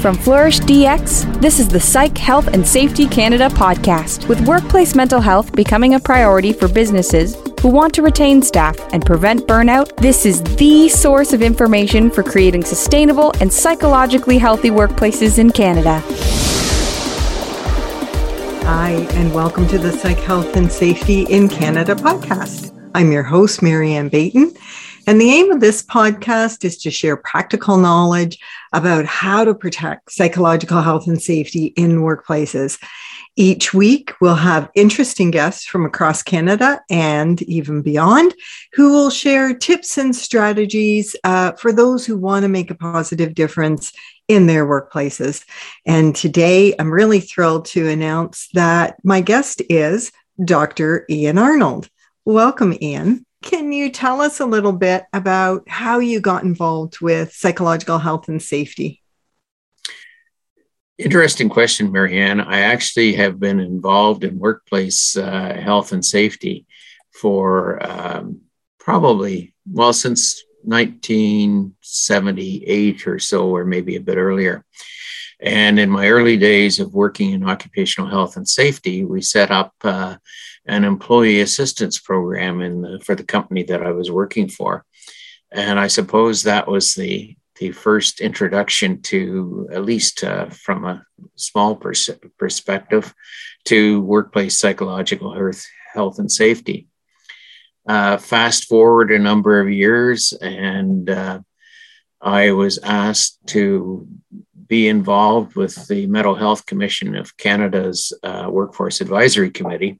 From Flourish DX, this is the Psych Health and Safety Canada podcast, with workplace mental health becoming a priority for businesses who want to retain staff and prevent burnout. This is the source of information for creating sustainable and psychologically healthy workplaces in Canada. Hi, and welcome to the Psych Health and Safety in Canada podcast. I'm your host, Mary Ann Baynton. And the aim of this podcast is to share practical knowledge about how to protect psychological health and safety in workplaces. Each week, we'll have interesting guests from across Canada and even beyond who will share tips and strategies uh, for those who want to make a positive difference in their workplaces. And today, I'm really thrilled to announce that my guest is Dr. Ian Arnold. Welcome, Ian. Can you tell us a little bit about how you got involved with psychological health and safety? Interesting question, Mary Ann. I actually have been involved in workplace uh, health and safety for um, probably, well, since 1978 or so, or maybe a bit earlier. And in my early days of working in occupational health and safety, we set up uh, an employee assistance program in the, for the company that I was working for. And I suppose that was the, the first introduction to, at least uh, from a small pers- perspective, to workplace psychological health, health and safety. Uh, fast forward a number of years, and uh, I was asked to be involved with the Mental Health Commission of Canada's uh, Workforce Advisory Committee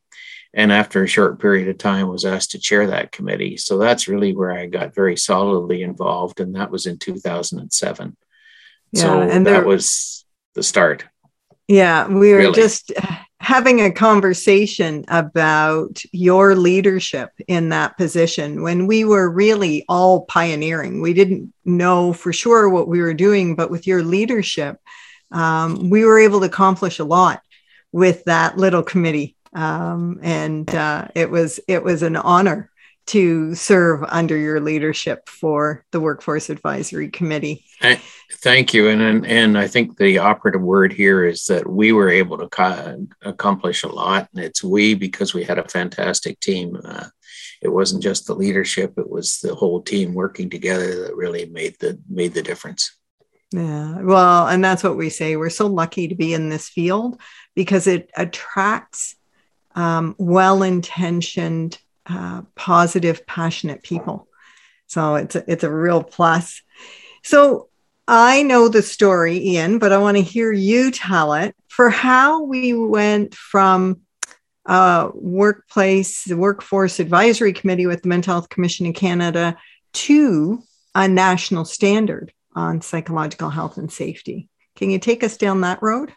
and after a short period of time was asked to chair that committee. So that's really where i got very solidly involved and that was in 2007 yeah, so and there, that was the start. Yeah we were really. just having a conversation about your leadership in that position when we were really all pioneering. We didn't know for sure what we were doing but with your leadership um, we were able to accomplish a lot with that little committee um, and uh, it was it was an honor to serve under your leadership for the Workforce Advisory Committee. Thank you, and, and and I think the operative word here is that we were able to co- accomplish a lot, and it's we because we had a fantastic team. Uh, it wasn't just the leadership; it was the whole team working together that really made the made the difference. Yeah, well, and that's what we say. We're so lucky to be in this field because it attracts um, well intentioned, uh, positive, passionate people. So it's a, it's a real plus. So I know the story, Ian, but I want to hear you tell it for how we went from uh, workplace, the Workforce Advisory Committee with the Mental Health Commission in Canada to a national standard on psychological health and safety. Can you take us down that road?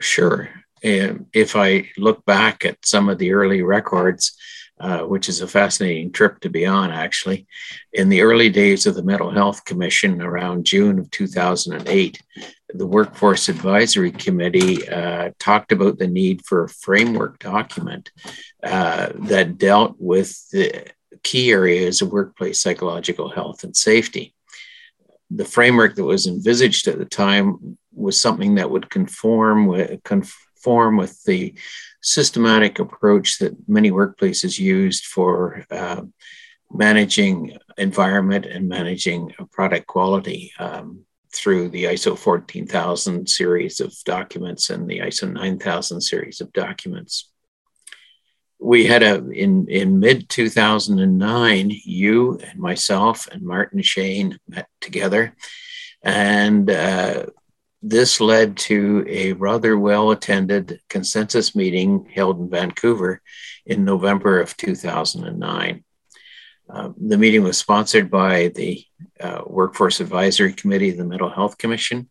Sure if I look back at some of the early records, uh, which is a fascinating trip to be on, actually, in the early days of the Mental Health Commission around June of 2008, the Workforce Advisory Committee uh, talked about the need for a framework document uh, that dealt with the key areas of workplace psychological health and safety. The framework that was envisaged at the time was something that would conform with, conf- conform with the systematic approach that many workplaces used for uh, managing environment and managing product quality um, through the ISO 14000 series of documents and the ISO 9000 series of documents. We had a in in mid 2009, you and myself and Martin Shain met together, and uh, this led to a rather well attended consensus meeting held in Vancouver in November of 2009. Uh, the meeting was sponsored by the uh, Workforce Advisory Committee, the Mental Health Commission,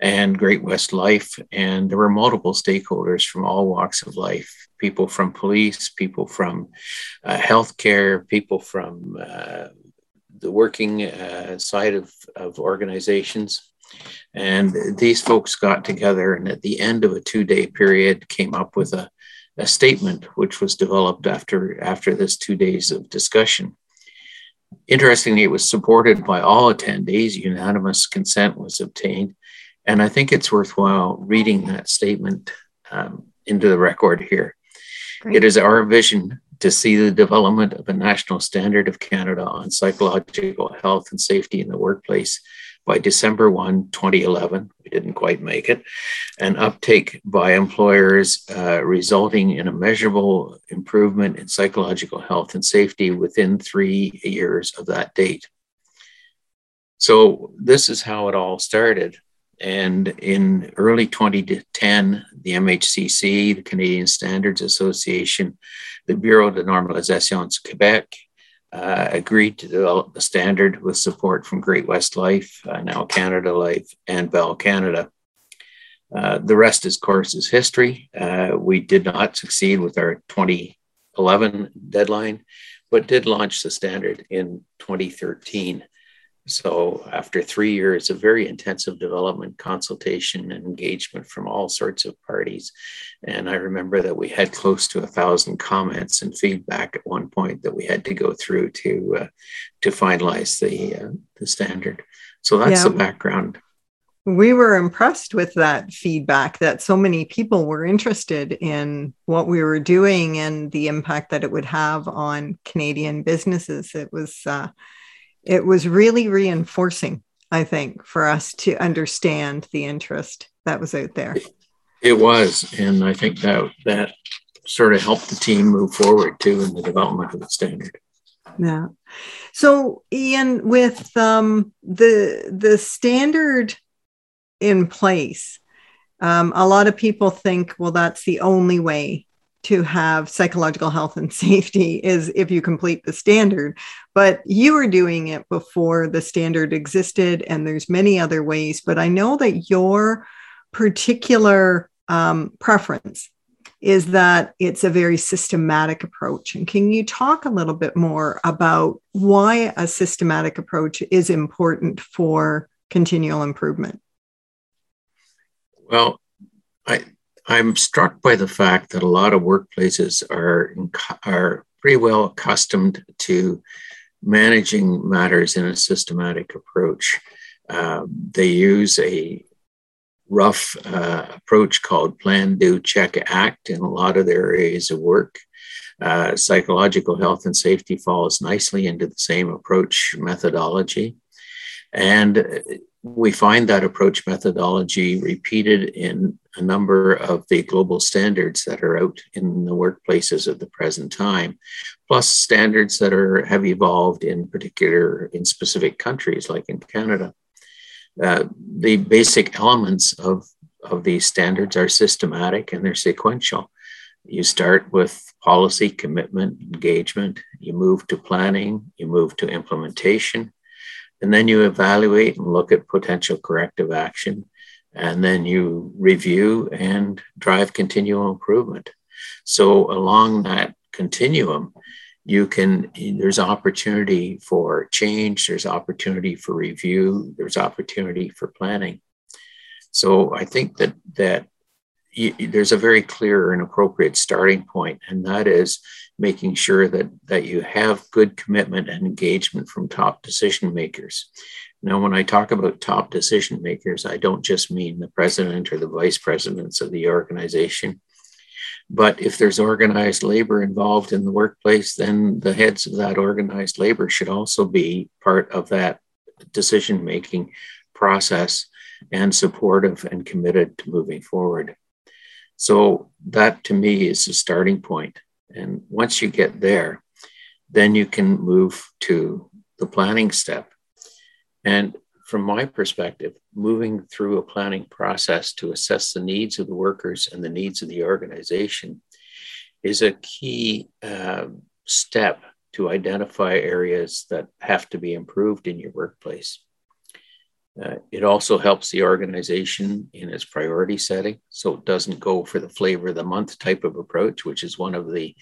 and Great West Life. And there were multiple stakeholders from all walks of life people from police, people from uh, healthcare, people from uh, the working uh, side of, of organizations. And these folks got together and at the end of a two day period came up with a, a statement which was developed after, after this two days of discussion. Interestingly, it was supported by all attendees. Unanimous consent was obtained. And I think it's worthwhile reading that statement um, into the record here. Great. It is our vision to see the development of a national standard of Canada on psychological health and safety in the workplace by December 1, 2011. We didn't quite make it. An uptake by employers uh, resulting in a measurable improvement in psychological health and safety within three years of that date. So, this is how it all started. And in early 2010, the MHCC, the Canadian Standards Association, the Bureau de Normalisation Quebec, uh, agreed to develop the standard with support from Great West Life, uh, now Canada Life, and Bell Canada. Uh, the rest, of course, is history. Uh, we did not succeed with our 2011 deadline, but did launch the standard in 2013. So, after three years of very intensive development, consultation, and engagement from all sorts of parties, and I remember that we had close to a thousand comments and feedback at one point that we had to go through to uh, to finalize the uh, the standard. So that's yeah. the background. We were impressed with that feedback that so many people were interested in what we were doing and the impact that it would have on Canadian businesses. It was uh, it was really reinforcing, I think, for us to understand the interest that was out there. It was, and I think that that sort of helped the team move forward too in the development of the standard. Yeah. So, Ian, with um, the the standard in place, um, a lot of people think, well, that's the only way to have psychological health and safety is if you complete the standard. But you were doing it before the standard existed and there's many other ways but i know that your particular um, preference is that it's a very systematic approach. And can you talk a little bit more about why a systematic approach is important for continual improvement? Well i I'm struck by the fact that a lot of workplaces are, are pretty well accustomed to managing matters in a systematic approach. Uh, they use a rough uh, approach called plan, do, check, act in a lot of their areas of work. Uh, psychological health and safety falls nicely into the same approach methodology. And we find that approach methodology repeated in a number of the global standards that are out in the workplaces at the present time, plus standards that are have evolved in particular in specific countries like in Canada. Uh, the basic elements of, of these standards are systematic and they're sequential. You start with policy, commitment, engagement, you move to planning, you move to implementation, and then you evaluate and look at potential corrective action. And then you review and drive continual improvement. So, along that continuum, you can, there's opportunity for change, there's opportunity for review, there's opportunity for planning. So, I think that, that you, there's a very clear and appropriate starting point, and that is making sure that, that you have good commitment and engagement from top decision makers. Now, when I talk about top decision makers, I don't just mean the president or the vice presidents of the organization. But if there's organized labor involved in the workplace, then the heads of that organized labor should also be part of that decision making process and supportive and committed to moving forward. So that to me is the starting point. And once you get there, then you can move to the planning step. And from my perspective, moving through a planning process to assess the needs of the workers and the needs of the organization is a key uh, step to identify areas that have to be improved in your workplace. Uh, it also helps the organization in its priority setting, so it doesn't go for the flavor of the month type of approach, which is one of the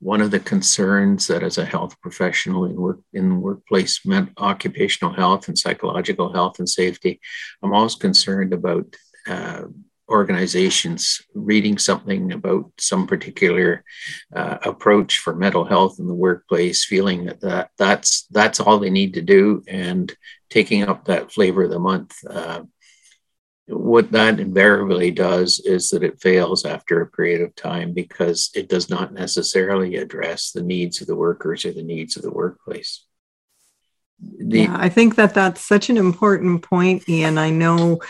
one of the concerns that as a health professional in work in workplace meant occupational health and psychological health and safety, I'm always concerned about uh, organizations reading something about some particular uh, approach for mental health in the workplace, feeling that, that that's that's all they need to do, and taking up that flavor of the month uh, what that invariably does is that it fails after a period of time because it does not necessarily address the needs of the workers or the needs of the workplace. The, yeah, I think that that's such an important point, Ian. I know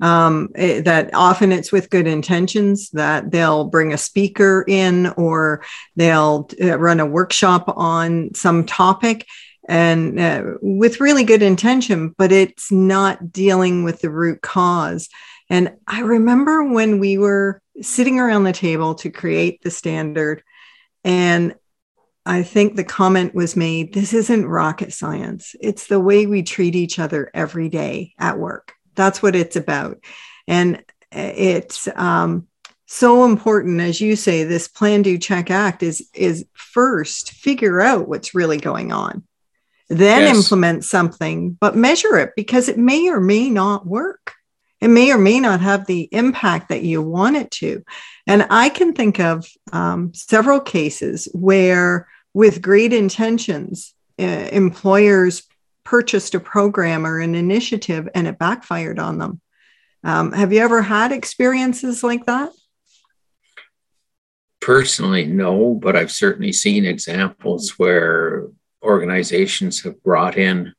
um, it, eh, that often it's with good intentions that they'll bring a speaker in or they'll uh, run a workshop on some topic and uh, with really good intention, but it's not dealing with the root cause. And I remember when we were sitting around the table to create the standard, and I think the comment was made this isn't rocket science. It's the way we treat each other every day at work. That's what it's about. And it's um, so important, as you say, this plan, do, check, act is, is first figure out what's really going on then yes. implement something, but measure it because it may or may not work. It may or may not have the impact that you want it to. And I can think of um, several cases where, with great intentions, uh, employers purchased a program or an initiative and it backfired on them. Um, have you ever had experiences like that? Personally, no, but I've certainly seen examples where organizations have brought in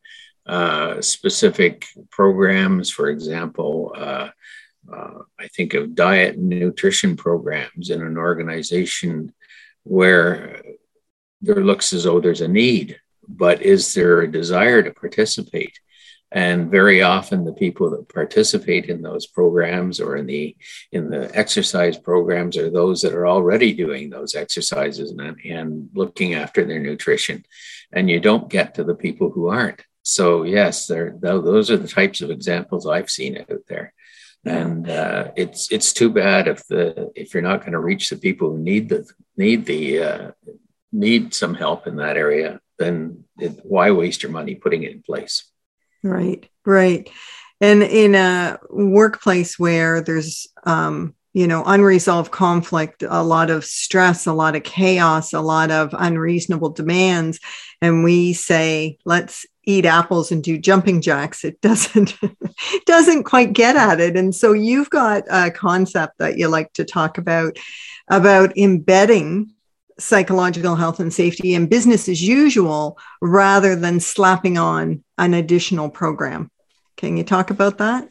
uh, specific programs, for example, uh, uh, I think of diet and nutrition programs in an organization where there looks as though there's a need, but is there a desire to participate? and very often the people that participate in those programs or in the in the exercise programs are those that are already doing those exercises and, and looking after their nutrition. And you don't get to the people who aren't. So yes there those are the types of examples i've seen out there. And uh, it's it's too bad if the if you're not going to reach the people who need the need the uh, need some help in that area then it, why waste your money putting it in place Right, right. And in a workplace where there's, um, you know, unresolved conflict, a lot of stress, a lot of chaos, a lot of unreasonable demands, and we say, let's eat apples and do jumping jacks it doesn't doesn't quite get at it and so you've got a concept that you like to talk about about embedding psychological health and safety and business as usual rather than slapping on an additional program. Can you talk about that?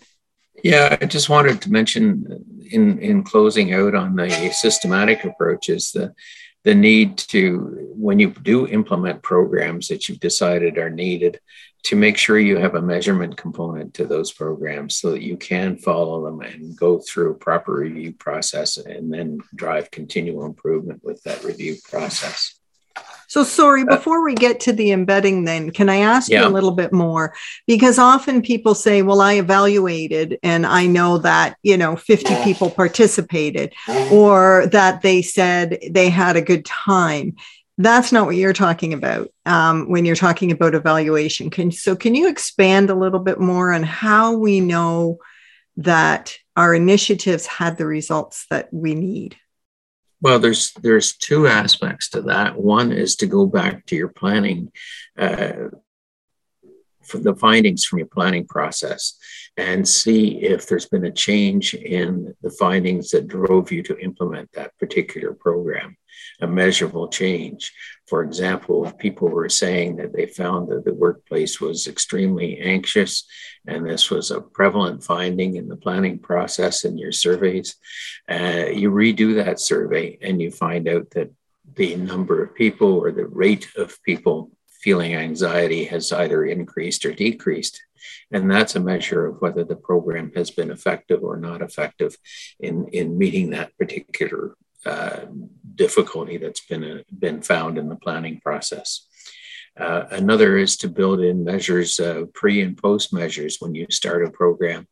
Yeah, I just wanted to mention in, in closing out on the systematic approaches, the, the need to, when you do implement programs that you've decided are needed, to make sure you have a measurement component to those programs so that you can follow them and go through a proper review process and then drive continual improvement with that review process. So, sorry, uh, before we get to the embedding, then, can I ask yeah. you a little bit more? Because often people say, well, I evaluated and I know that, you know, 50 people participated or that they said they had a good time that's not what you're talking about um, when you're talking about evaluation. Can, so, can you expand a little bit more on how we know that our initiatives had the results that we need? Well, there's there's two aspects to that. One is to go back to your planning, uh, for the findings from your planning process, and see if there's been a change in the findings that drove you to implement that particular program a measurable change. For example, people were saying that they found that the workplace was extremely anxious, and this was a prevalent finding in the planning process in your surveys, uh, you redo that survey and you find out that the number of people or the rate of people feeling anxiety has either increased or decreased. And that's a measure of whether the program has been effective or not effective in, in meeting that particular uh, difficulty that's been, a, uh, been found in the planning process. Uh, another is to build in measures, uh, pre and post measures when you start a program.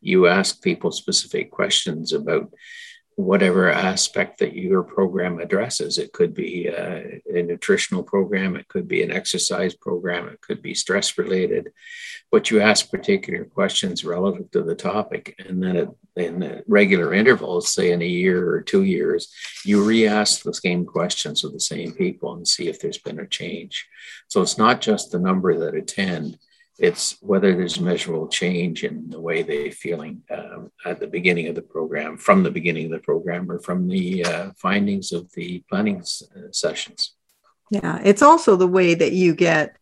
You ask people specific questions about whatever aspect that your program addresses. It could be a, a, nutritional program, it could be an exercise program, it could be stress related. But you ask particular questions relative to the topic, and then it, in regular intervals, say in a year or two years, you re-ask the same questions with the same people and see if there's been a change. So it's not just the number that attend. It's whether there's measurable change in the way they're feeling um, at the beginning of the program, from the beginning of the program, or from the uh, findings of the planning uh, sessions. Yeah, it's also the way that you get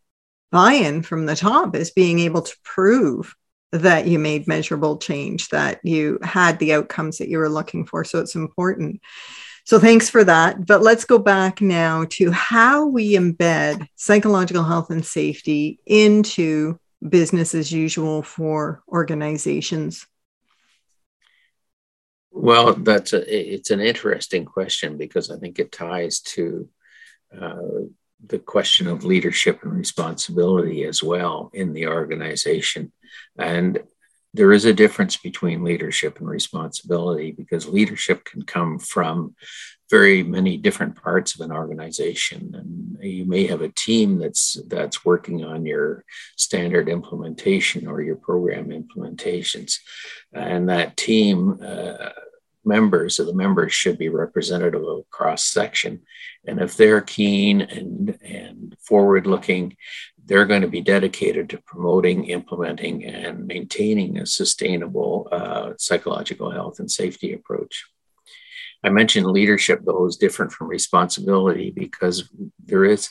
buy in from the top is being able to prove that you made measurable change, that you had the outcomes that you were looking for. So it's important. So thanks for that. But let's go back now to how we embed psychological health and safety into business as usual for organizations. Well, that's a, it's an interesting question because I think it ties to uh, the question of leadership and responsibility as well in the organization. And there is a difference between leadership and responsibility because leadership can come from very many different parts of an organization. And you may have a team that's that's working on your standard implementation or your program implementations. And that team uh, members of the members should be representative of cross section and if they're keen and and forward looking they're going to be dedicated to promoting, implementing, and maintaining a sustainable uh, psychological health and safety approach. I mentioned leadership, though, is different from responsibility because there is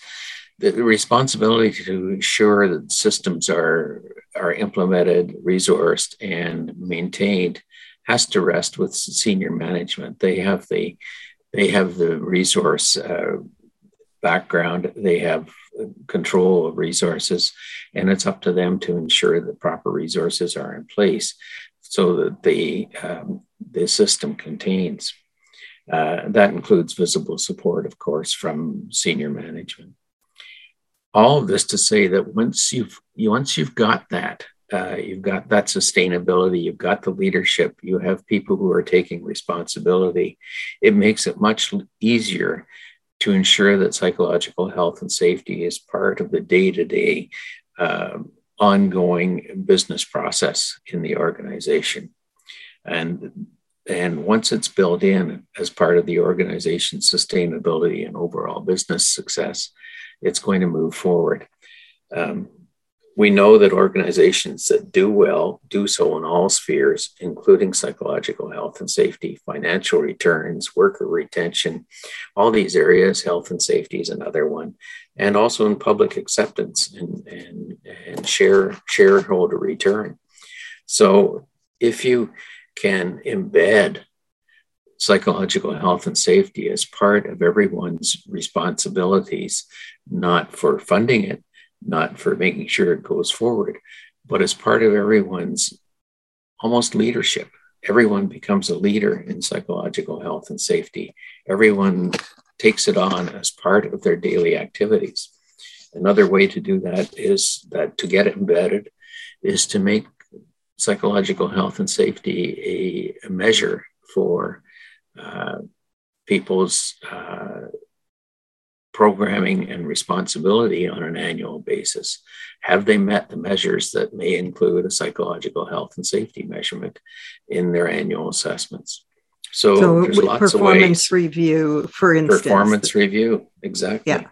the responsibility to ensure that systems are, are implemented, resourced, and maintained has to rest with senior management. They have the they have the resource uh, background. They have control of resources, and it's up to them to ensure that proper resources are in place so that the um, the system contains. Uh, that includes visible support, of course, from senior management. All of this to say that once you've once you've got that, uh, you've got that sustainability, you've got the leadership, you have people who are taking responsibility. It makes it much easier to ensure that psychological health and safety is part of the day to day ongoing business process in the organization. And, and once it's built in as part of the organization's sustainability and overall business success, it's going to move forward. Um, we know that organizations that do well do so in all spheres, including psychological health and safety, financial returns, worker retention, all these areas. Health and safety is another one, and also in public acceptance and, and, and share shareholder return. So if you can embed psychological health and safety as part of everyone's responsibilities, not for funding it, not for making sure it goes forward, but as part of everyone's almost leadership. Everyone becomes a leader in psychological health and safety. Everyone takes it on as part of their daily activities. Another way to do that is that to get it embedded is to make psychological health and safety a, a measure for uh, people's uh, programming and responsibility on an annual basis? Have they met the measures that may include a psychological health and safety measurement in their annual assessments? So, so there's lots performance of ways. review, for instance. Performance review, exactly. Yeah.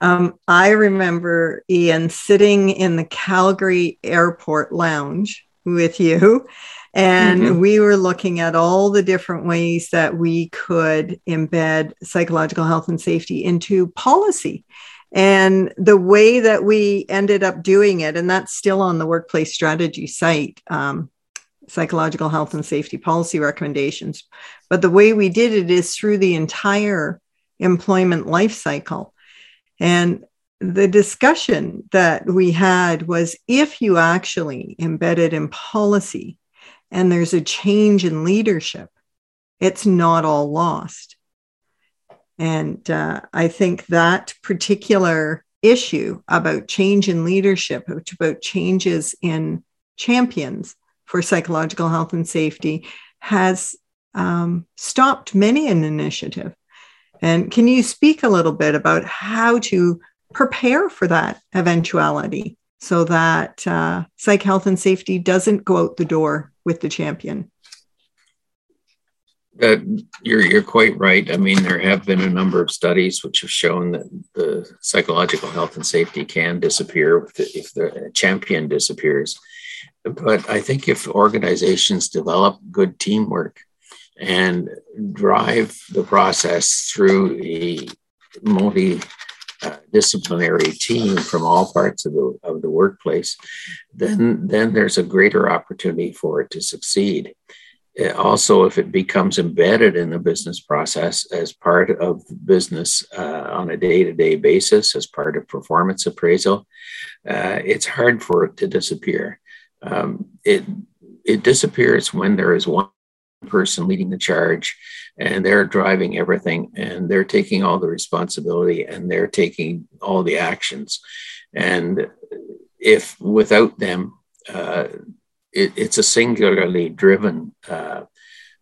Um, I remember Ian sitting in the Calgary airport lounge with you and mm-hmm. we were looking at all the different ways that we could embed psychological health and safety into policy. And the way that we ended up doing it, and that's still on the workplace strategy site, um, psychological health and safety policy recommendations. But the way we did it is through the entire employment life cycle. And the discussion that we had was if you actually embed it in policy, and there's a change in leadership, it's not all lost. And uh, I think that particular issue about change in leadership, about changes in champions for psychological health and safety, has um, stopped many an initiative. And can you speak a little bit about how to prepare for that eventuality so that uh, psych health and safety doesn't go out the door with the champion? Uh, you're you're quite right. I mean, there have been a number of studies which have shown that the psychological health and safety can disappear if the, champion disappears. But I think if organizations develop good teamwork and drive the process through a multi disciplinary team from all parts of the, of the workplace, then, then there's a greater opportunity for it to succeed. Uh, also, if it becomes embedded in the business process as part of business uh, on a day to day basis, as part of performance appraisal, uh, it's hard for it to disappear. Um, it, it disappears when there is one person leading the charge and they're driving everything and they're taking all the responsibility and they're taking all the actions. And if without them uh, it, it's a singularly driven uh,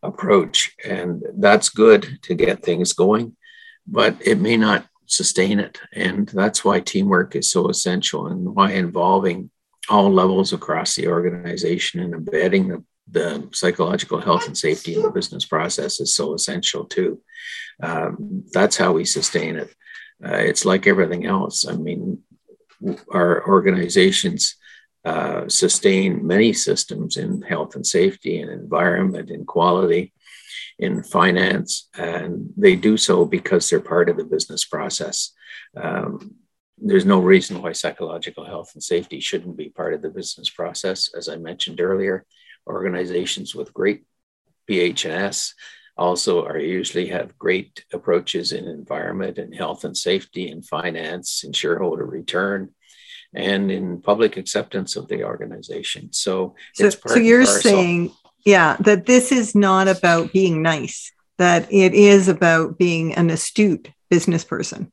approach and that's good to get things going but it may not sustain it. And that's why teamwork is so essential and why involving all levels across the organization and embedding the the psychological health and safety in the business process is so essential too. Um, that's how we sustain it. Uh, it's like everything else. I mean, our organizations uh, sustain many systems in health and safety and environment and quality in finance, and they do so because they're part of the business process. Um, there's no reason why psychological health and safety shouldn't be part of the business process. As I mentioned earlier, organizations with great PHS also are usually have great approaches in environment and health and safety and finance and shareholder return and in public acceptance of the organization. So, so, so you're saying, yeah, that this is not about being nice, that it is about being an astute business person.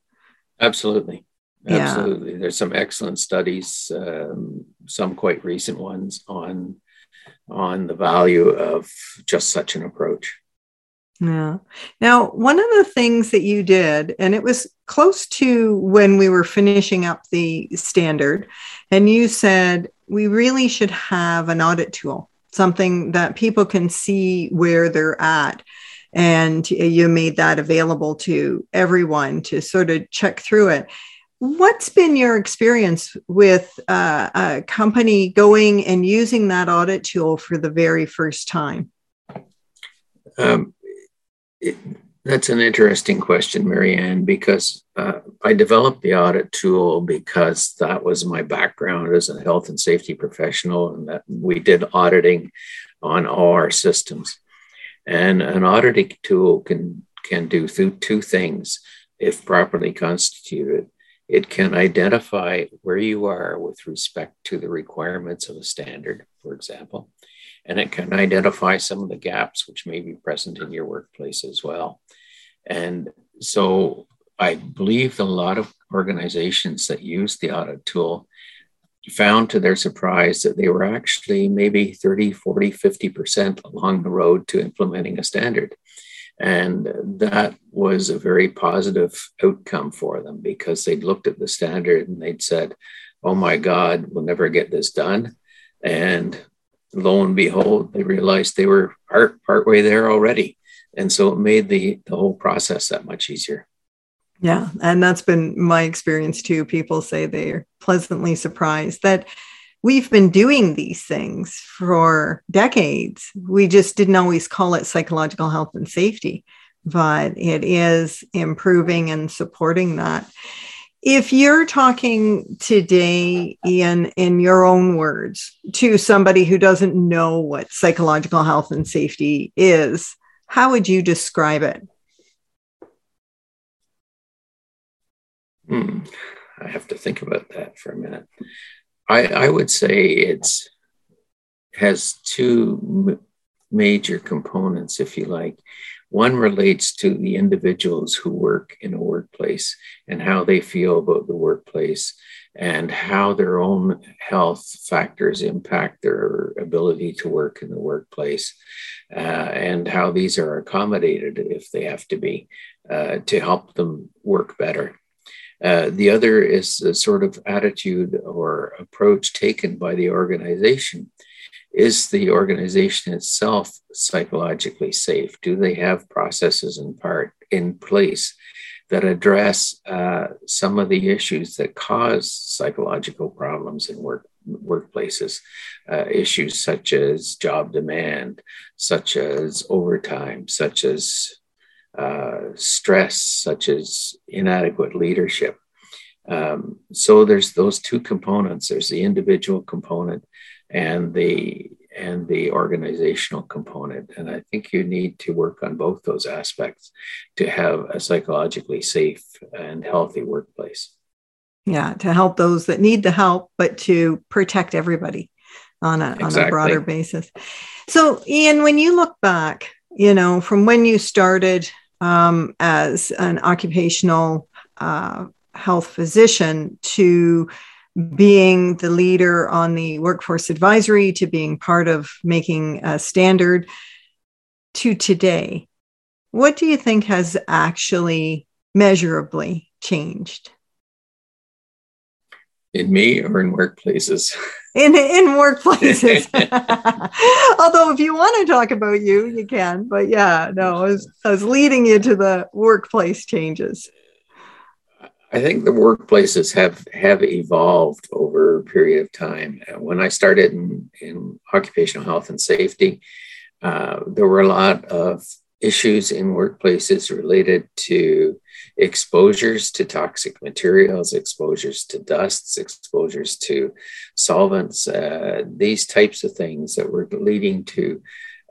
Absolutely. Absolutely. Yeah. There's some excellent studies, um, some quite recent ones on on the value of just such an approach. Yeah. Now, one of the things that you did, and it was close to when we were finishing up the standard, and you said we really should have an audit tool, something that people can see where they're at. And you made that available to everyone to sort of check through it. What's been your experience with uh, a company going and using that audit tool for the very first time? Um, it, that's an interesting question, Mary Ann, because uh, I developed the audit tool because that was my background as a health and safety professional, and that we did auditing on all our systems. And an auditing tool can can do two things if properly constituted. It can identify where you are with respect to the requirements of a standard, for example, and it can identify some of the gaps which may be present in your workplace as well. And so I believe a lot of organizations that use the audit tool found to their surprise that they were actually maybe 30, 40, 50% along the road to implementing a standard. And that was a very positive outcome for them because they'd looked at the standard and they'd said, oh my God, we'll never get this done. And lo and behold, they realized they were part, part way there already. And so it made the, the whole process that much easier. Yeah. And that's been my experience too. People say they're pleasantly surprised that we've been doing these things for decades. We just didn't always call it psychological health and safety, but it is improving and supporting that. If you're talking today, Ian, in your own words, to somebody who doesn't know what psychological health and safety is, how would you describe it? Hmm. I have to think about that for a minute. I, I would say it's has two major components, if you like. One relates to the individuals who work in a workplace and how they feel about the workplace and how their own health factors impact their ability to work in the workplace uh, and how these are accommodated if they have to be uh, to help them work better. Uh, the other is the sort of attitude or approach taken by the organization. is the organization itself psychologically safe? Do they have processes in part in place that address uh, some of the issues that cause psychological problems in work workplaces? Uh, issues such as job demand, such as overtime, such as uh, stress, such as inadequate leadership. Um, so there's those two components. There's the individual component and the and the organizational component. And I think you need to work on both those aspects to have a psychologically safe and healthy workplace. Yeah, to help those that need the help, but to protect everybody on a, exactly. on a broader basis. So, Ian, when you look back, you know, from when you started um, as an occupational uh, health physician to being the leader on the workforce advisory to being part of making a standard to today, what do you think has actually measurably changed? In me or in workplaces? In in workplaces. Although if you want to talk about you, you can. But yeah, no, I was, I was leading you to the workplace changes. I think the workplaces have have evolved over a period of time. When I started in, in occupational health and safety, uh, there were a lot of issues in workplaces related to exposures to toxic materials, exposures to dusts, exposures to solvents, uh, these types of things that were leading to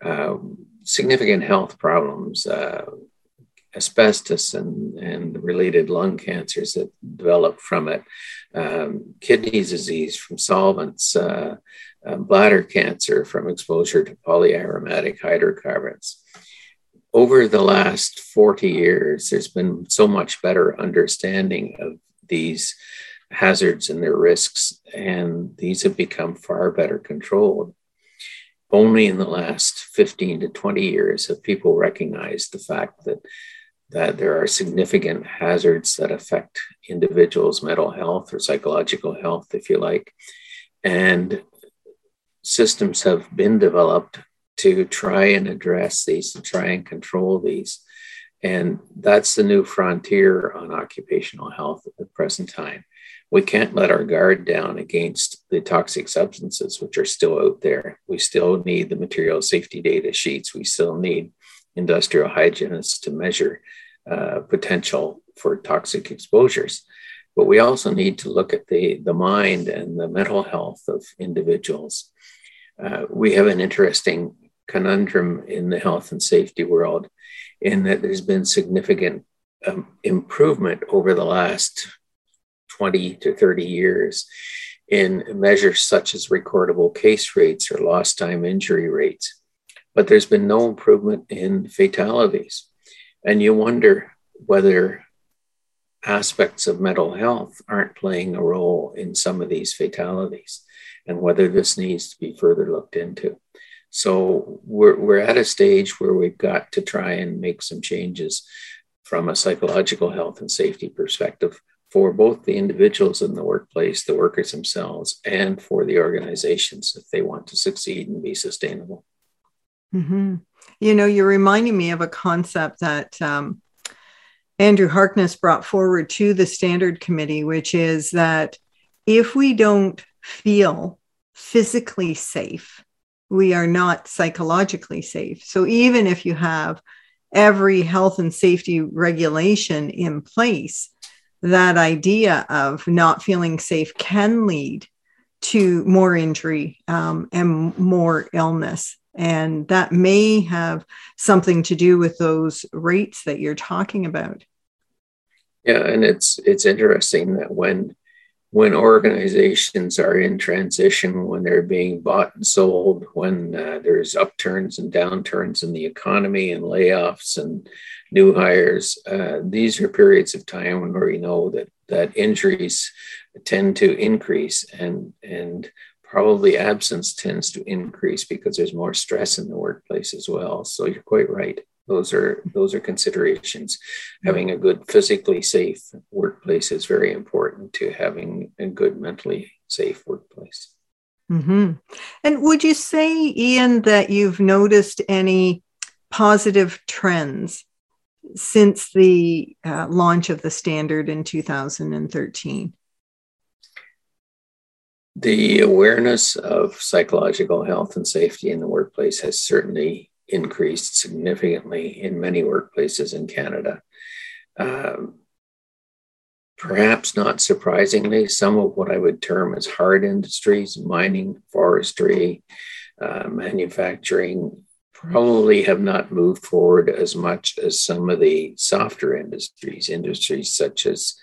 um, significant health problems, uh, asbestos and, and related lung cancers that develop from it, um, kidney disease from solvents, uh, uh, bladder cancer from exposure to polyaromatic hydrocarbons. Over the last 40 years, there's been so much better understanding of these hazards and their risks, and these have become far better controlled only in the last 15 to 20 years have people recognized the fact that that there are significant hazards that affect individuals' mental health or psychological health, if you like. And systems have been developed to try and address these, to try and control these. And that's the new frontier on occupational health at the present time. We can't let our guard down against the toxic substances, which are still out there. We still need the material safety data sheets. We still need industrial hygienists to measure uh, potential for toxic exposures. But we also need to look at the, the mind and the mental health of individuals. Uh, we have an interesting conundrum in the health and safety world in that there's been significant um, improvement over the last 20 to 30 years in measures such as recordable case rates or lost time injury rates. But there's been no improvement in fatalities. And you wonder whether aspects of mental health aren't playing a role in some of these fatalities and whether this needs to be further looked into. So we're, we're at a stage where we've got to try and make some changes from a psychological health and safety perspective for both the individuals in the workplace, the workers themselves, and for the organizations if they want to succeed and be sustainable. Mm-hmm. You know, you're reminding me of a concept that um, Andrew Harkness brought forward to the Standard Committee, which is that if we don't feel physically safe, we are not psychologically safe. So even if you have every health and safety regulation in place, that idea of not feeling safe can lead to more injury um, and more illness. And that may have something to do with those rates that you're talking about. Yeah, and it's it's interesting that when when organizations are in transition, when they're being bought and sold, when uh, there's upturns and downturns in the economy and layoffs and new hires, uh, these are periods of time where we know that that injuries tend to increase and and probably absence tends to increase because there's more stress in the workplace as well. So you're quite right. Those are those are considerations. Having a good physically safe workplace is very important to having a good mentally safe workplace. Mm-hmm. And would you say, Ian, that you've noticed any positive trends since the uh, launch of the standard in 2013? The awareness of psychological health and safety in the workplace has certainly increased significantly in many workplaces in Canada. Um, perhaps not surprisingly, some of what I would term as hard industries, mining, forestry, uh, manufacturing, probably have not moved forward as much as some of the softer industries, industries such as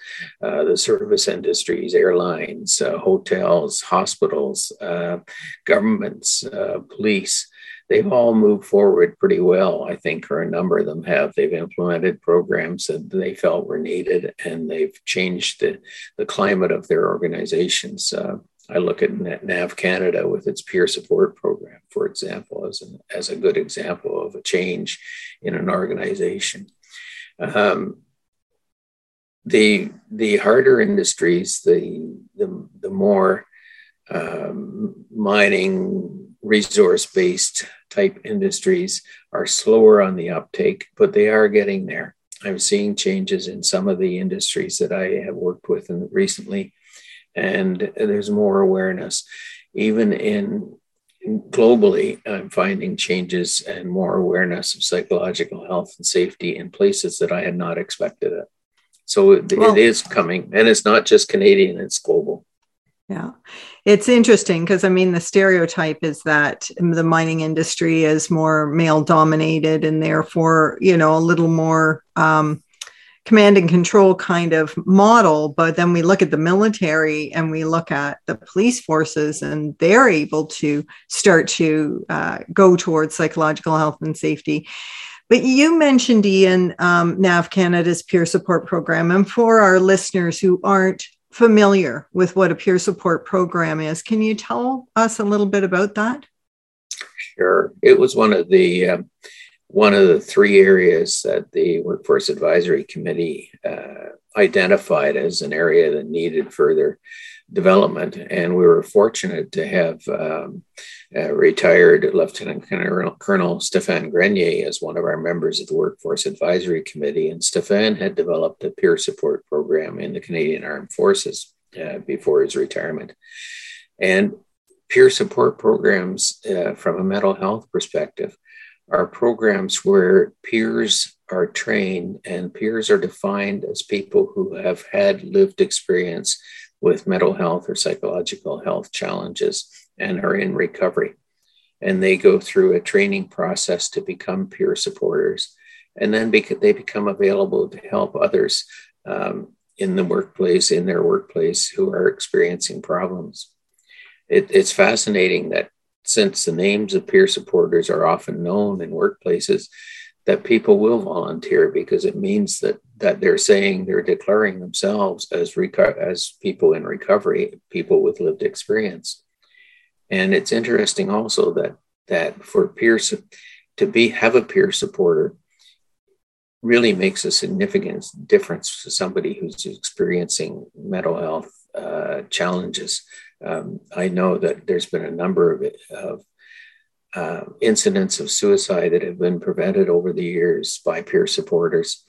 uh, the service industries, airlines, uh, hotels, hospitals, uh, governments, uh, police. They've all moved forward pretty well, I think, or a number of them have. They've implemented programs that they felt were needed and they've changed the, the climate of their organizations. Uh, I look at NAV Canada with its peer support program, for example, as, an, as a good example of a change in an organization. Um, the, the harder industries, the, the, the more um, mining, resource based type industries are slower on the uptake, but they are getting there. I'm seeing changes in some of the industries that I have worked with recently and there's more awareness. Even in globally, I'm finding changes and more awareness of psychological health and safety in places that I had not expected it. So it, well, it is coming, and it's not just Canadian; it's global. Yeah. It's interesting because I mean, the stereotype is that the mining industry is more male dominated and therefore, you know, a little more um, command and control kind of model but then we look at the military and we look at the police forces and they're able to start to uh, go towards psychological health and safety but you mentioned ian um, nav canada's peer support program and for our listeners who aren't familiar with what a peer support program is. Can you tell us a little bit about that? Sure. It was one of the um, one of the three areas that the Workforce Advisory Committee uh, identified as an area that needed further development. And we were fortunate to have um, retired Lieutenant Colonel, Colonel Stéphane Grenier as one of our members of the Workforce Advisory Committee. And Stéphane had developed a peer support program in the Canadian Armed Forces uh, before his retirement. And peer support programs, uh, from a mental health perspective, are programs where peers are trained and peers are defined as people who have had lived experience with mental health or psychological health challenges and are in recovery. And they go through a training process to become peer supporters. And then they become available to help others um, in the workplace, in their workplace, who are experiencing problems. It, it's fascinating that since the names of peer supporters are often known in workplaces, that people will volunteer because it means that that they're saying they're declaring themselves as reco- as people in recovery, people with lived experience. And it's interesting also that that for peers to be have a peer supporter really makes a significant difference to somebody who's experiencing mental health uh, challenges um, I know that there's been a number of, of uh, incidents of suicide that have been prevented over the years by peer supporters,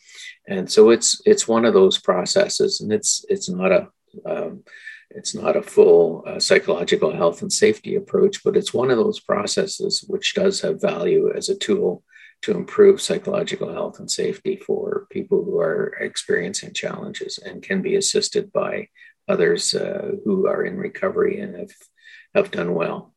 and so it's it's one of those processes, and it's it's not a um, it's not a full uh, psychological health and safety approach, but it's one of those processes which does have value as a tool to improve psychological health and safety for people who are experiencing challenges and can be assisted by others uh, who are in recovery and have, have done well.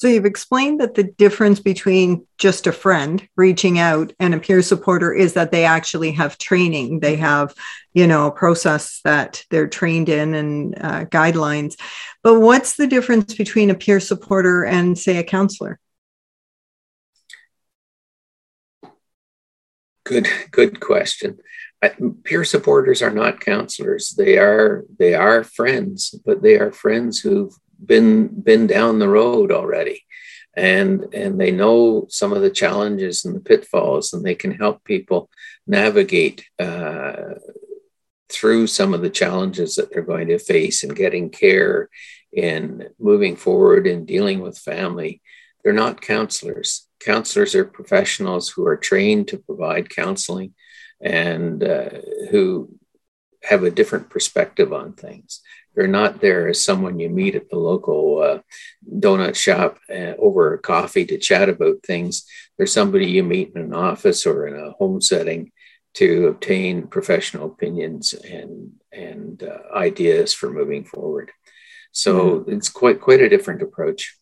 So you've explained that the difference between just a friend reaching out and a peer supporter is that they actually have training. They have, you know, a process that they're trained in and uh, guidelines. But what's the difference between a peer supporter and, say, a counselor? Good, good question peer supporters are not counselors they are they are friends but they are friends who've been been down the road already and and they know some of the challenges and the pitfalls and they can help people navigate uh, through some of the challenges that they're going to face in getting care in moving forward in dealing with family. They're not counselors. Counselors are professionals who are trained to provide counseling and uh, who have a different perspective on things. They're not there as someone you meet at the local uh, donut shop uh, over coffee to chat about things. They're somebody you meet in an office or in a home setting to obtain professional opinions and and uh, ideas for moving forward. So mm-hmm. it's quite quite a different approach.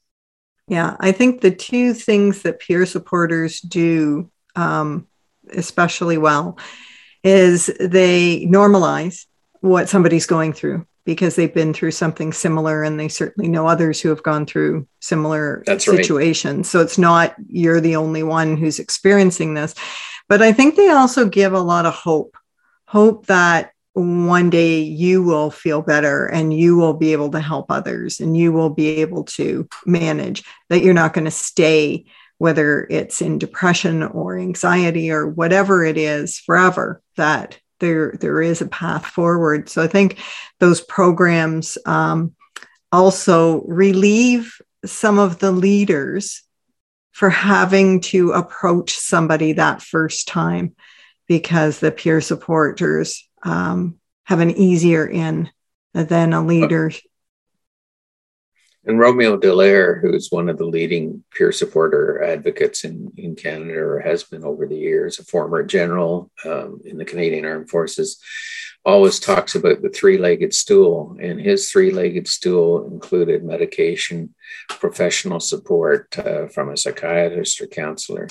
Yeah, I think the two things that peer supporters do um, especially well is they normalize what somebody's going through because they've been through something similar and they certainly know others who have gone through similar That's situations. Right. So it's not you're the only one who's experiencing this. But I think they also give a lot of hope hope that one day you will feel better and you will be able to help others and you will be able to manage that you're not going to stay whether it's in depression or anxiety or whatever it is forever that there there is a path forward. So i think those programs um, also relieve some of the leaders for having to approach somebody that first time because the peer supporters um, have an easier in than a leader and Romeo Dallaire, who's one of the leading peer supporter advocates in, in Canada or has been over the years, a former general um, in the Canadian Armed Forces, always talks about the three legged stool. And his three legged stool included medication, professional support uh, from a psychiatrist or counselor,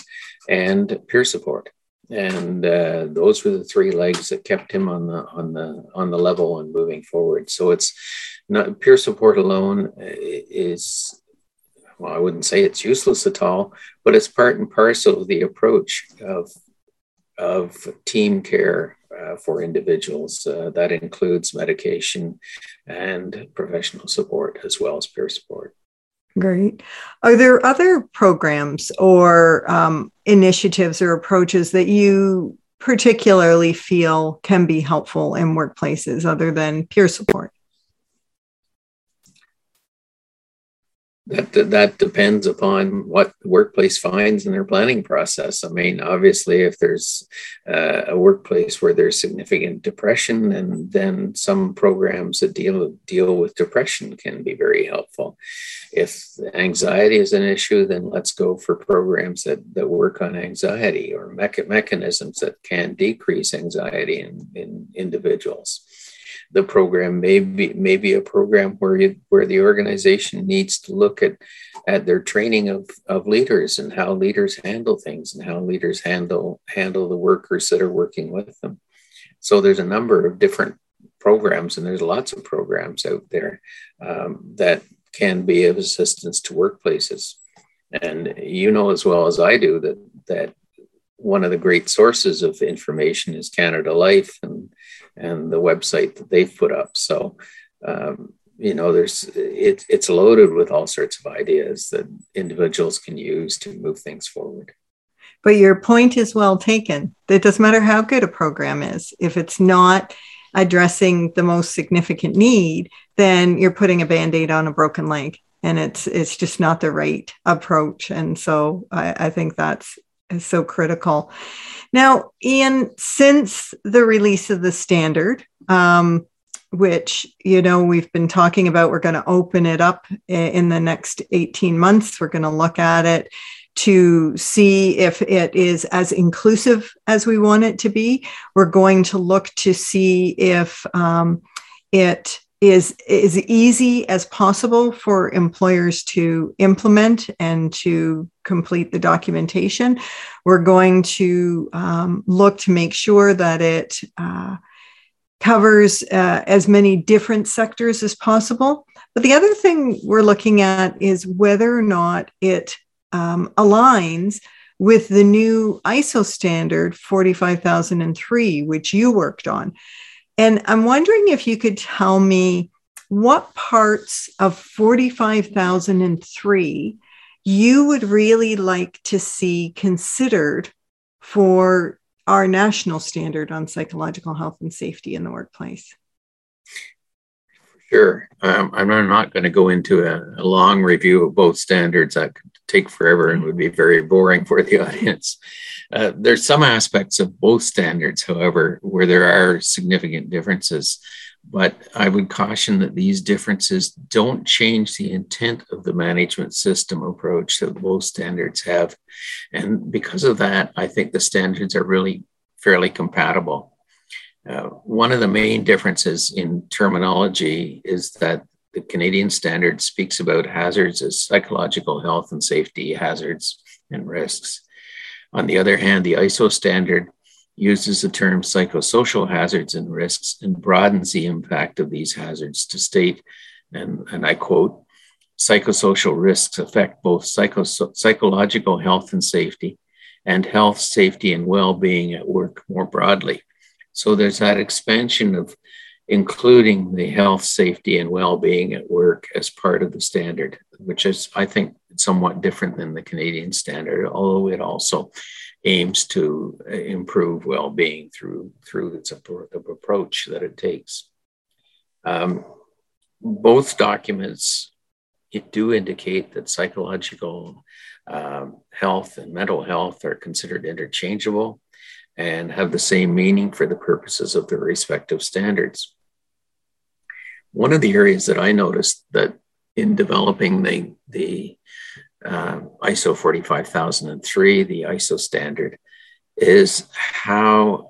and peer support and uh, those were the three legs that kept him on the on the on the level and moving forward. So it's not peer support alone is well, I wouldn't say it's useless at all, but it's part and parcel of the approach of of team care uh, for individuals. Uh, that includes medication and professional support as well as peer support. Great. Are there other programs or um, initiatives or approaches that you particularly feel can be helpful in workplaces other than peer support? That that depends upon what the workplace finds in their planning process. I mean, obviously, if there's uh, a workplace where there's significant depression, and then some programs that deal deal with depression can be very helpful. If anxiety is an issue, then let's go for programs that that work on anxiety or mecha- mechanisms that can decrease anxiety in, in individuals the program may be maybe a program where you, where the organization needs to look at at their training of, of leaders and how leaders handle things and how leaders handle handle the workers that are working with them. So there's a number of different programs and there's lots of programs out there um, that can be of assistance to workplaces. And you know as well as I do that that one of the great sources of information is Canada Life and and the website that they've put up. So, um, you know, there's it, it's loaded with all sorts of ideas that individuals can use to move things forward. But your point is well taken. It doesn't matter how good a program is, if it's not addressing the most significant need, then you're putting a band-aid on a broken leg. And it's it's just not the right approach. And so I, I think that's is so critical. Now, Ian, since the release of the standard, um, which you know we've been talking about, we're going to open it up in the next 18 months. We're going to look at it to see if it is as inclusive as we want it to be. We're going to look to see if um, it is as easy as possible for employers to implement and to complete the documentation. We're going to um, look to make sure that it uh, covers uh, as many different sectors as possible. But the other thing we're looking at is whether or not it um, aligns with the new ISO standard 45003, which you worked on. And I'm wondering if you could tell me what parts of 45,003 you would really like to see considered for our national standard on psychological health and safety in the workplace. Sure. Um, I'm not going to go into a, a, long review of both standards. Could take forever and would be very boring for the audience. Uh, there's some aspects of both standards, however, where there are significant differences. But I would caution that these differences don't change the intent of the management system approach that both standards have. And because of that, I think the standards are really fairly compatible. Uh, one of the main differences in terminology is that the Canadian standard speaks about hazards as psychological health and safety hazards and risks. On the other hand, the ISO standard uses the term psychosocial hazards and risks and broadens the impact of these hazards to state, and, and I quote, psychosocial risks affect both psycho- psychological health and safety and health, safety, and well being at work more broadly. So there's that expansion of including the health, safety, and well being at work as part of the standard, which is, I think, somewhat different than the Canadian standard, although it also aims to improve well being through, through its approach that it takes. Um, both documents it do indicate that psychological um, health and mental health are considered interchangeable and have the same meaning for the purposes of their respective standards. One of the areas that I noticed that in developing the, the uh, ISO 45003, the ISO standard, is how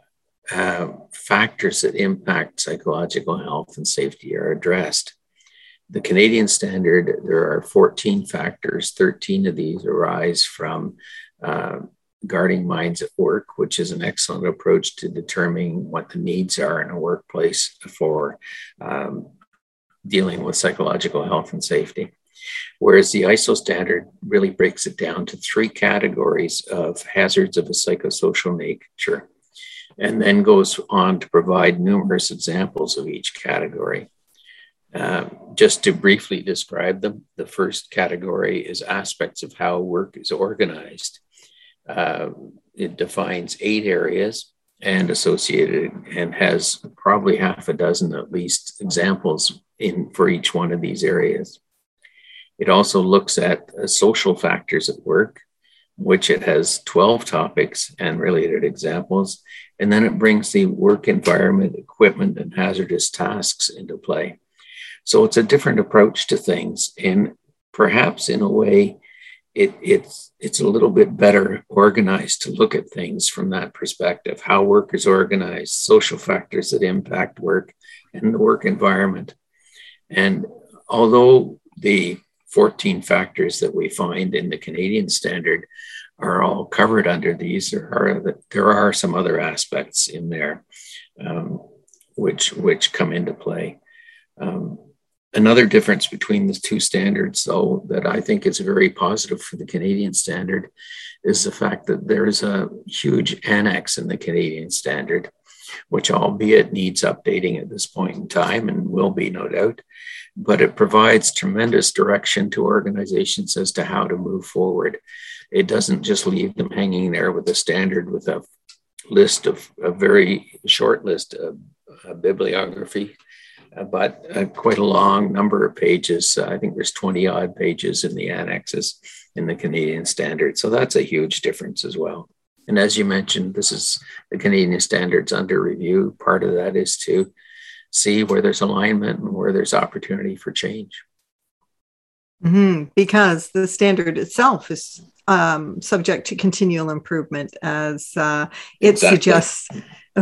uh, factors that impact psychological health and safety are addressed. The Canadian standard, there are 14 factors. 13 of these arise from uh, guarding minds at work, which is an excellent approach to determining what the needs are in a workplace for um, dealing with psychological health and safety. Whereas the ISO standard really breaks it down to three categories of hazards of a psychosocial nature, and then goes on to provide numerous examples of each category. Uh, just to briefly describe them, the first category is aspects of how work is organized. Uh, it defines eight areas and associated and has probably half a dozen at least examples in for each one of these areas. It also looks at uh, social factors at work, which it has 12 topics and related examples. And then it brings the work environment, equipment, and hazardous tasks into play. So it's a different approach to things. And perhaps in a way, it, it's it's a little bit better organized to look at things from that perspective how work is organized social factors that impact work and the work environment and although the 14 factors that we find in the canadian standard are all covered under these there are there are some other aspects in there um, which which come into play. Um, Another difference between the two standards, though, that I think is very positive for the Canadian standard is the fact that there is a huge annex in the Canadian standard, which, albeit needs updating at this point in time and will be, no doubt, but it provides tremendous direction to organizations as to how to move forward. It doesn't just leave them hanging there with a standard with a list of a very short list of uh, bibliography but uh, quite a long number of pages. Uh, I think there's 20 odd pages in the annexes in the Canadian standard. So that's a huge difference as well. And as you mentioned, this is the Canadian standards under review. Part of that is to see where there's alignment and where there's opportunity for change. Mm-hmm, because the standard itself is um, subject to continual improvement, as uh, it exactly. suggests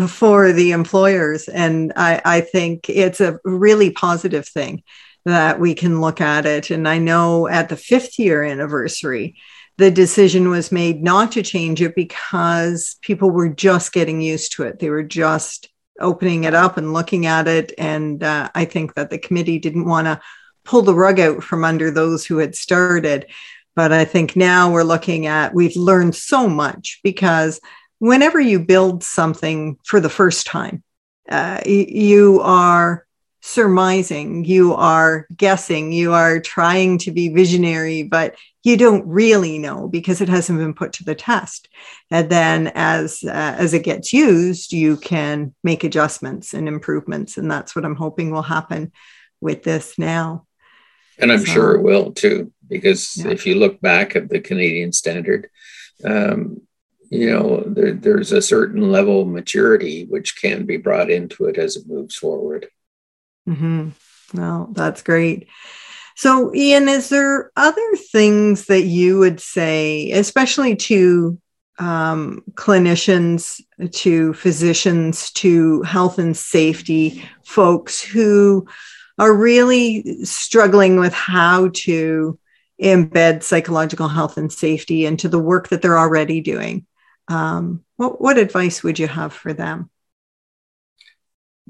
for the employers. And I, I think it's a really positive thing that we can look at it. And I know at the fifth year anniversary, the decision was made not to change it because people were just getting used to it. They were just opening it up and looking at it. And uh, I think that the committee didn't want to pull the rug out from under those who had started. But I think now we're looking at, we've learned so much because whenever you build something for the first time, uh, you are surmising, you are guessing, you are trying to be visionary, but you don't really know because it hasn't been put to the test. And then as uh, as it gets used, you can make adjustments and improvements, and that's what I'm hoping will happen with this now. And I'm so, sure it will too, because yeah. if you look back at the Canadian standard, um, you know, there, there's a certain level of maturity which can be brought into it as it moves forward. Mm-hmm. Well, that's great. So, Ian, is there other things that you would say, especially to um, clinicians, to physicians, to health and safety folks who are really struggling with how to embed psychological health and safety into the work that they're already doing? Um, what, what advice would you have for them?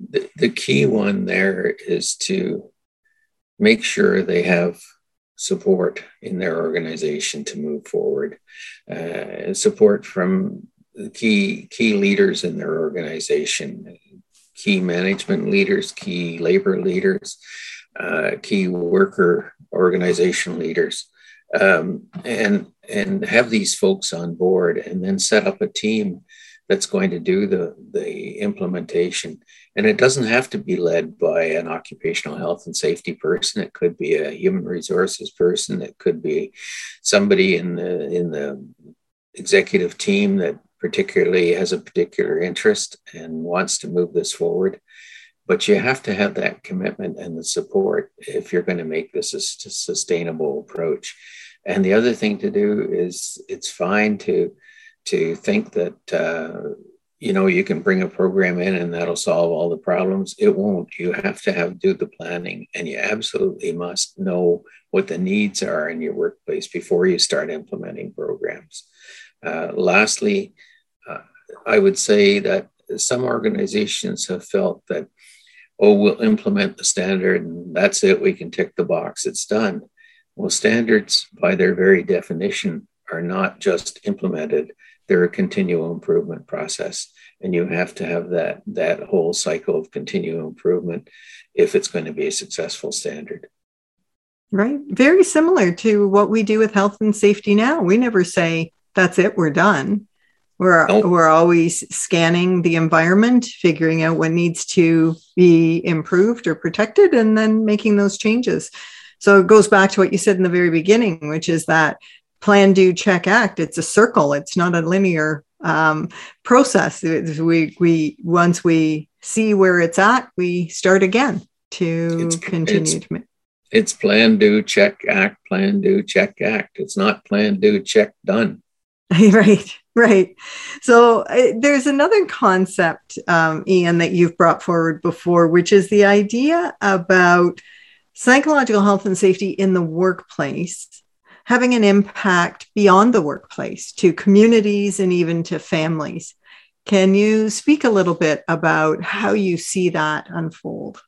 The, the key one there is to make sure they have support in their organization to move forward, uh, support from key key leaders in their organization, key management leaders, key labor leaders, uh, key worker organization leaders, um, and and have these folks on board, and then set up a team that's going to do the the implementation and it doesn't have to be led by an occupational health and safety person. It could be a human resources person. It could be somebody in the in the executive team that particularly has a particular interest and wants to move this forward. But you have to have that commitment and the support if you're going to make this a sustainable approach. And the other thing to do is it's fine to to think that uh, you know you can bring a program in and that'll solve all the problems. It won't. You have to have do the planning and you absolutely must know what the needs are in your workplace before you start implementing programs. Uh, lastly uh, i would say that some organizations have felt that oh we'll implement the standard and that's it we can tick the box it's done. Well standards by their very definition are not just implemented they're a continual improvement process. And you have to have that that whole cycle of continual improvement if it's going to be a successful standard. Right. Very similar to what we do with health and safety now. We never say that's it we're done. We're nope. we're always scanning the environment figuring out what needs to be improved or protected and then making those changes. So it goes back to what you said in the very beginning which is that plan, do, check, act. It's a circle. It's not a linear um, process. We we once we see where it's at, we start again to it's, continue it's, to. It's plan, do, check, act. Plan, do, check, act. It's not plan, do, check, done. right, right. So uh, there's another concept, um, Ian, that you've brought forward before, which is the idea about psychological health and safety in the workplace having an impact beyond the workplace to communities and even to families. Can you speak a little bit about how you see that unfold?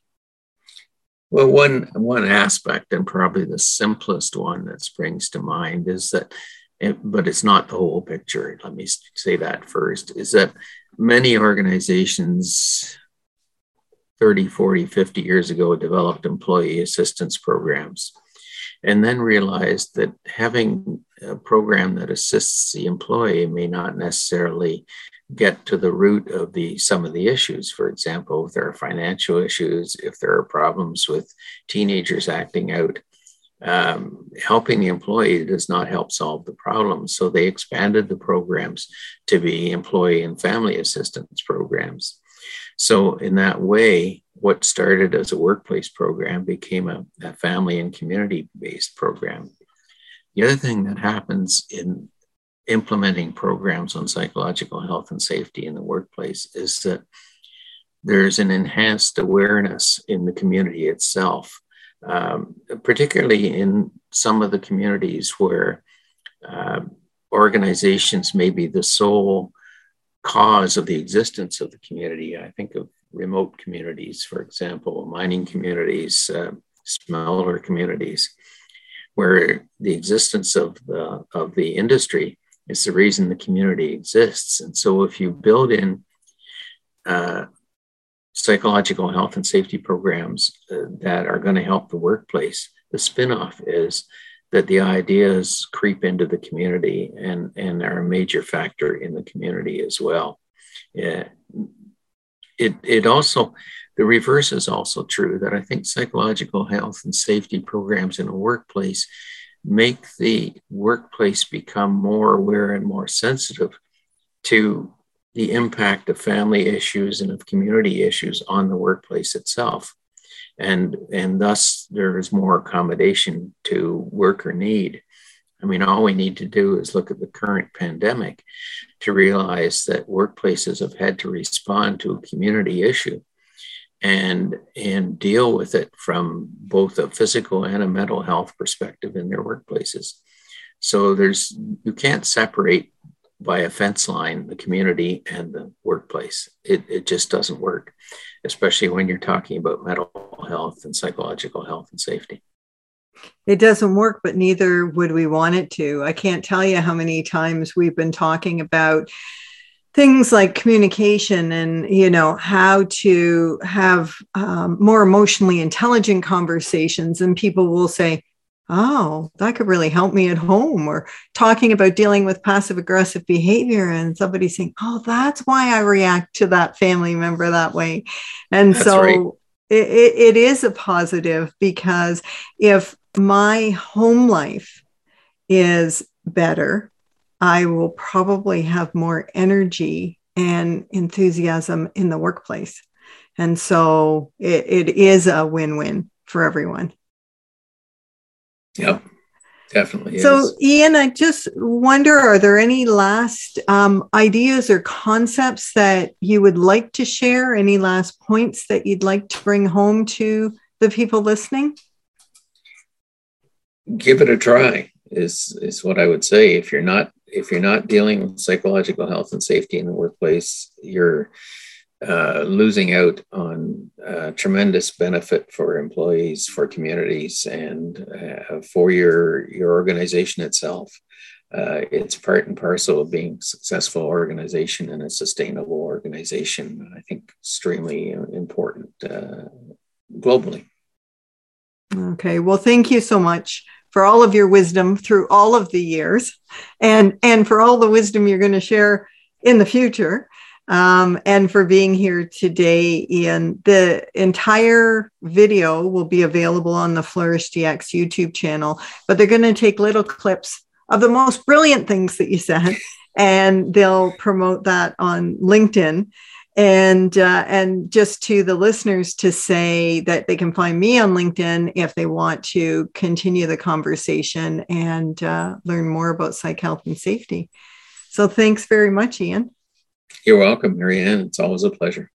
Well, one one aspect, and probably the simplest one that springs to mind, is that, it, but it's not the whole picture. Let me say that first. Is that many organizations 30, 40, 50 years ago developed employee assistance programs and then realized that having a program that assists the employee may not necessarily get to the root of the some of the issues. For example if there are financial issues if there are problems with teenagers acting out um, helping the employee does not help solve the problem. So they expanded the programs to be employee and family assistance programs so in that way what started as a workplace program became a, a family and community based program. The other thing that happens in implementing programs on psychological health and safety in the workplace is that there's an enhanced awareness in the community itself, um, particularly in some of the communities where uh, organizations may be the sole cause of the existence of the community. I think of remote communities, for example, mining communities, uh, smelter communities, where the existence of the, of the industry is the reason the community exists. And so if you build in uh, psychological health and safety programs uh, that are going to help the workplace, the spinoff is that the ideas creep into the community and, and are a major factor in the community as well. Yeah, it, it also, the reverse is also true that I think psychological health and safety programs in a workplace make the workplace become more aware and more sensitive to the impact of family issues and of community issues on the workplace itself. And, and thus, there is more accommodation to worker need. I mean, all we need to do is look at the current pandemic to realize that workplaces have had to respond to a community issue and and deal with it from both a physical and a mental health perspective in their workplaces. So there's you can't separate by a fence line the community and the workplace. It, it just doesn't work especially when you're talking about mental health and psychological health and safety. It doesn't work but neither would we want it to. I can't tell you how many times we've been talking about things like communication and you know how to have um, more emotionally intelligent conversations and people will say oh that could really help me at home or talking about dealing with passive aggressive behavior and somebody saying oh that's why i react to that family member that way and that's so right. it, it is a positive because if my home life is better I will probably have more energy and enthusiasm in the workplace. And so it, it is a win win for everyone. Yep, definitely. So, is. Ian, I just wonder are there any last um, ideas or concepts that you would like to share? Any last points that you'd like to bring home to the people listening? Give it a try is is what I would say. If you're not if you're not dealing with psychological health and safety in the workplace, you're uh, losing out on uh, tremendous benefit for employees, for communities, and uh, for your your organization itself. Uh, it's part and parcel of being a successful organization and a sustainable organization. I think extremely important uh, globally. Okay, well, thank you so much for all of your wisdom through all of the years and and for all the wisdom you're going to share in the future um, and for being here today ian the entire video will be available on the flourish dx youtube channel but they're going to take little clips of the most brilliant things that you said and they'll promote that on linkedin. And uh, and just to the listeners to say that they can find me on linkedin if they want to continue the conversation and uh, learn more about psych health and safety. So thanks very much ian you're welcome Mary Ann it's always a pleasure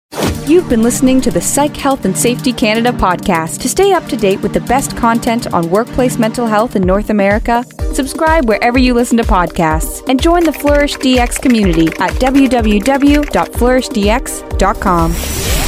You've been listening to the Psych Health and Safety Canada podcast. To stay up to date with the best content on workplace mental health in North America, subscribe wherever you listen to podcasts and join the Flourish DX community at www.flourishdx.com.